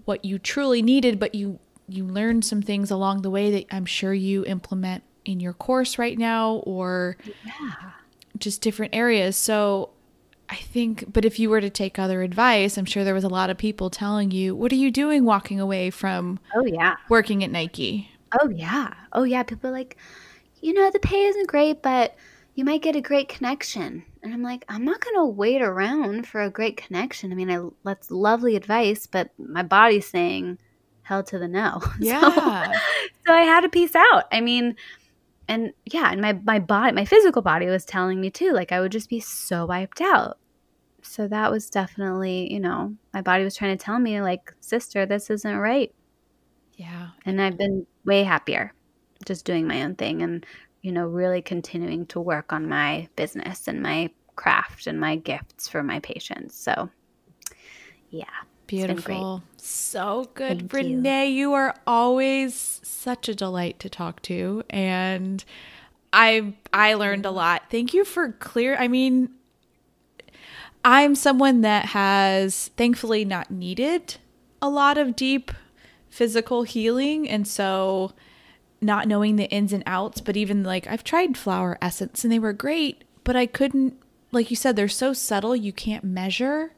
what you truly needed, but you you learned some things along the way that I'm sure you implement in your course right now or yeah. just different areas. So I think, but if you were to take other advice, I'm sure there was a lot of people telling you, what are you doing walking away from Oh, yeah. working at Nike? Oh, yeah. Oh, yeah. People are like, you know, the pay isn't great, but you might get a great connection. And I'm like, I'm not going to wait around for a great connection. I mean, I, that's lovely advice, but my body's saying hell to the no. Yeah. So, so I had to peace out. I mean, and yeah, and my, my body, my physical body was telling me too, like I would just be so wiped out. So that was definitely, you know, my body was trying to tell me, like, sister, this isn't right. Yeah. And I've been way happier just doing my own thing and, you know, really continuing to work on my business and my craft and my gifts for my patients. So, yeah. Beautiful. So good. Thank you. Renee, you are always such a delight to talk to and I I learned a lot. Thank you for clear I mean I'm someone that has thankfully not needed a lot of deep physical healing and so not knowing the ins and outs, but even like I've tried flower essence and they were great, but I couldn't like you said they're so subtle you can't measure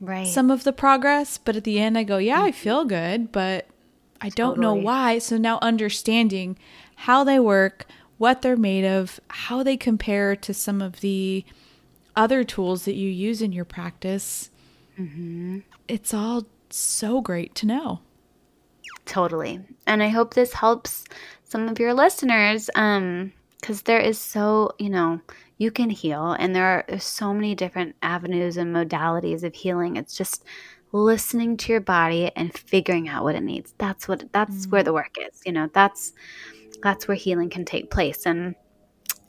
Right. some of the progress, but at the end I go, yeah, I mm-hmm. feel good, but I don't know why. So now understanding how they work, what they're made of, how they compare to some of the other tools that you use in your practice, mm-hmm. it's all so great to know. Totally. And I hope this helps some of your listeners um cuz there is so, you know, you can heal and there are so many different avenues and modalities of healing. It's just listening to your body and figuring out what it needs. That's what that's where the work is. You know, that's that's where healing can take place and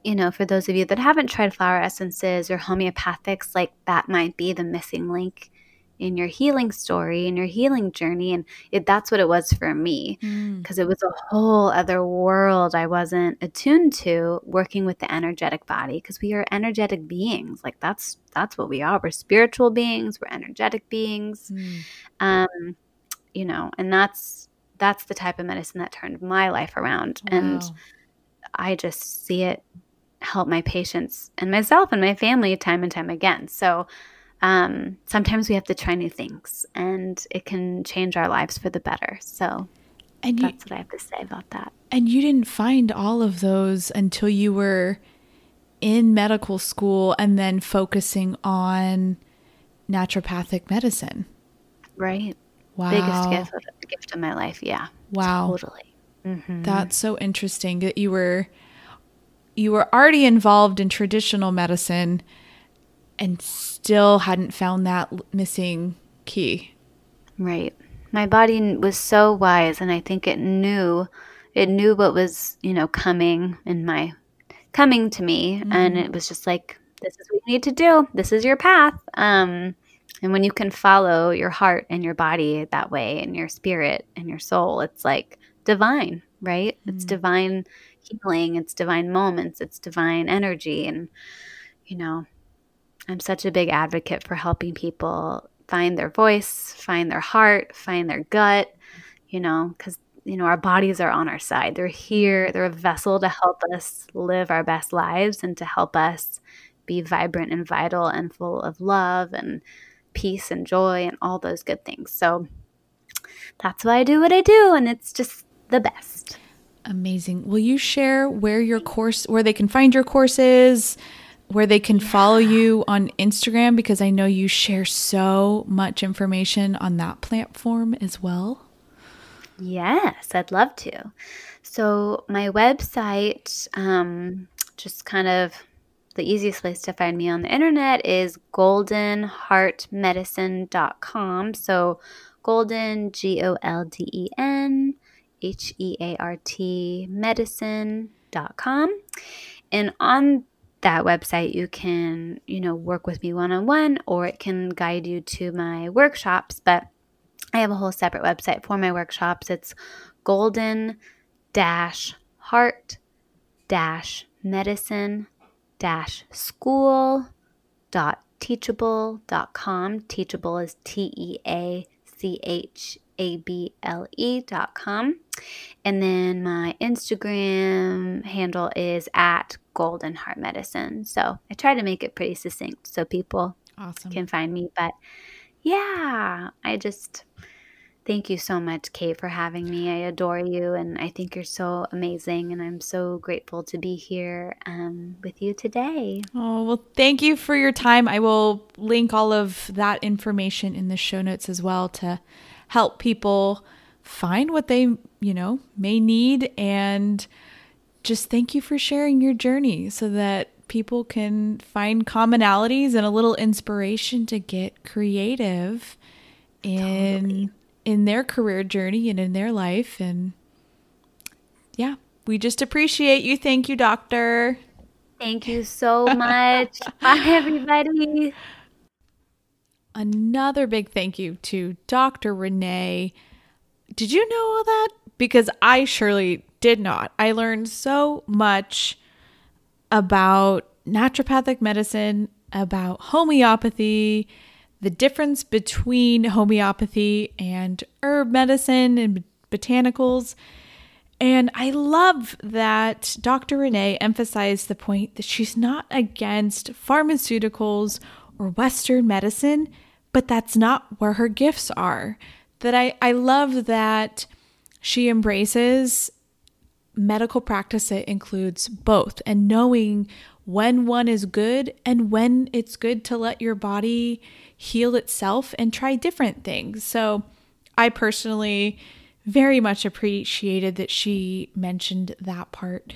you know, for those of you that haven't tried flower essences or homeopathics, like that might be the missing link in your healing story, in your healing journey. And it, that's what it was for me because it was a whole other world I wasn't attuned to working with the energetic body because we are energetic beings. Like that's that's what we are. We're spiritual beings, we're energetic beings. Um, you know, and that's that's the type of medicine that turned my life around. And I just see it help my patients and myself and my family time and time again. So um, sometimes we have to try new things and it can change our lives for the better. So and you that's what I have to say about that. and you didn't find all of those until you were in medical school and then focusing on naturopathic medicine. Right. Wow. Biggest gift of, gift of my life. Yeah. Wow. Totally. Mm-hmm. That's so interesting that you were you were already involved in traditional medicine and still hadn't found that l- missing key. Right. My body was so wise and I think it knew it knew what was, you know, coming in my coming to me and it was just like this is what you need to do. This is your path. Um and when you can follow your heart and your body that way and your spirit and your soul, it's like divine, right? It's divine healing, it's divine moments, it's divine energy and you know, I'm such a big advocate for helping people find their voice, find their heart, find their gut, you know, because, you know, our bodies are on our side. They're here, they're a vessel to help us live our best lives and to help us be vibrant and vital and full of love and peace and joy and all those good things. So that's why I do what I do. And it's just the best. Amazing. Will you share where your course where they can find your courses, where they can follow you on Instagram because I know you share so much information on that platform as well. Yes, I'd love to. So, my website, um, just kind of the easiest place to find me on the internet is goldenheartmedicine.com. So, golden, G O L D E N, H E A R T, medicine.com. And on that website, you can, you know, work with me one on one or it can guide you to my workshops. But I have a whole separate website for my workshops. It's golden dash heart dash medicine dash school dot teachable dot com. Teachable is T E A C H A-B-L-E.com. And then my Instagram handle is at Golden Heart Medicine. So I try to make it pretty succinct so people awesome. can find me. But yeah, I just Thank you so much, Kate, for having me. I adore you and I think you're so amazing. And I'm so grateful to be here um, with you today. Oh, well, thank you for your time. I will link all of that information in the show notes as well to help people find what they, you know, may need. And just thank you for sharing your journey so that people can find commonalities and a little inspiration to get creative in. Totally in their career journey and in their life. And yeah, we just appreciate you. Thank you, doctor. Thank you so much. Bye, everybody. Another big thank you to Dr. Renee. Did you know all that? Because I surely did not. I learned so much about naturopathic medicine, about homeopathy, the difference between homeopathy and herb medicine and botanicals. And I love that Dr. Renee emphasized the point that she's not against pharmaceuticals or Western medicine, but that's not where her gifts are. That I, I love that she embraces medical practice that includes both and knowing when one is good and when it's good to let your body heal itself and try different things. So, I personally very much appreciated that she mentioned that part.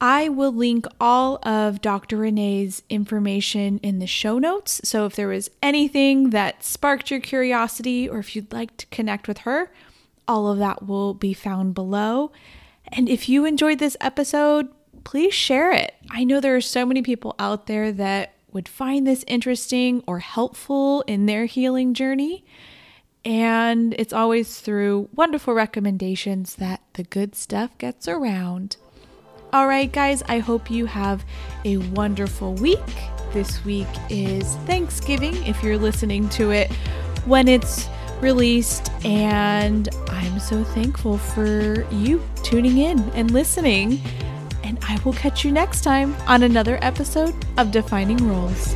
I will link all of Dr. Renee's information in the show notes. So if there was anything that sparked your curiosity or if you'd like to connect with her, all of that will be found below. And if you enjoyed this episode, please share it. I know there are so many people out there that would find this interesting or helpful in their healing journey. And it's always through wonderful recommendations that the good stuff gets around. All right, guys, I hope you have a wonderful week. This week is Thanksgiving if you're listening to it when it's released. And I'm so thankful for you tuning in and listening and I will catch you next time on another episode of Defining Roles.